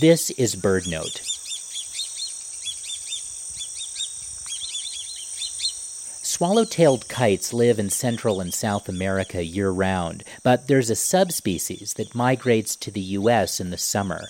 This is BirdNote. Swallow-tailed kites live in Central and South America year-round, but there's a subspecies that migrates to the U.S. in the summer.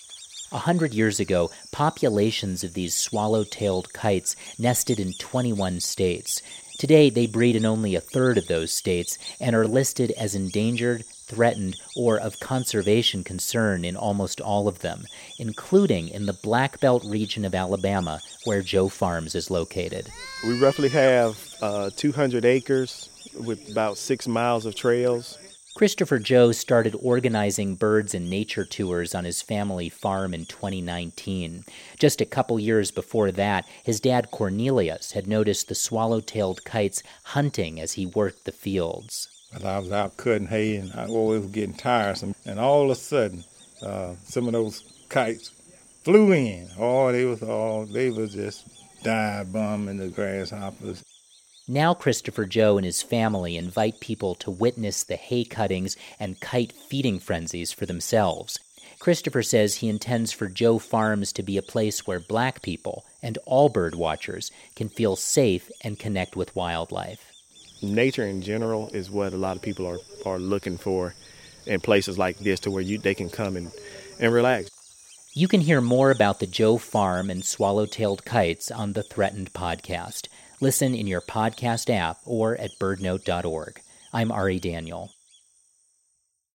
A hundred years ago, populations of these swallow-tailed kites nested in 21 states. Today, they breed in only a third of those states and are listed as endangered, threatened, or of conservation concern in almost all of them, including in the Black Belt region of Alabama, where Joe Farms is located. We roughly have uh, 200 acres with about six miles of trails. Christopher Joe started organizing birds and nature tours on his family farm in 2019. Just a couple years before that, his dad Cornelius had noticed the swallow-tailed kites hunting as he worked the fields. I was out cutting hay and I was getting tiresome, and all of a sudden, uh, some of those kites flew in. Oh, they was all they was just dive bombing the grasshoppers. Now, Christopher Joe and his family invite people to witness the hay cuttings and kite feeding frenzies for themselves. Christopher says he intends for Joe Farms to be a place where black people and all bird watchers can feel safe and connect with wildlife. Nature in general is what a lot of people are, are looking for in places like this to where you they can come and, and relax. You can hear more about the Joe Farm and swallow-tailed kites on the Threatened podcast. Listen in your podcast app or at birdnote.org. I'm Ari Daniel.